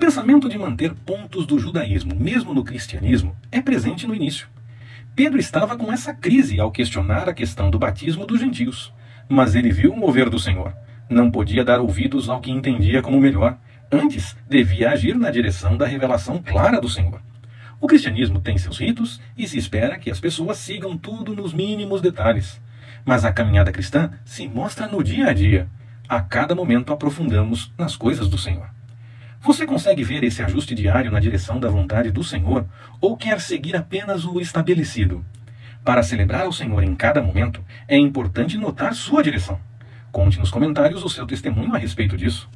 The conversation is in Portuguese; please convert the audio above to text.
pensamento de manter pontos do judaísmo, mesmo no cristianismo, é presente no início. Pedro estava com essa crise ao questionar a questão do batismo dos gentios. Mas ele viu o mover do Senhor. Não podia dar ouvidos ao que entendia como melhor. Antes, devia agir na direção da revelação clara do Senhor. O cristianismo tem seus ritos e se espera que as pessoas sigam tudo nos mínimos detalhes. Mas a caminhada cristã se mostra no dia a dia. A cada momento aprofundamos nas coisas do Senhor. Você consegue ver esse ajuste diário na direção da vontade do Senhor ou quer seguir apenas o estabelecido? Para celebrar o Senhor em cada momento, é importante notar sua direção. Conte nos comentários o seu testemunho a respeito disso.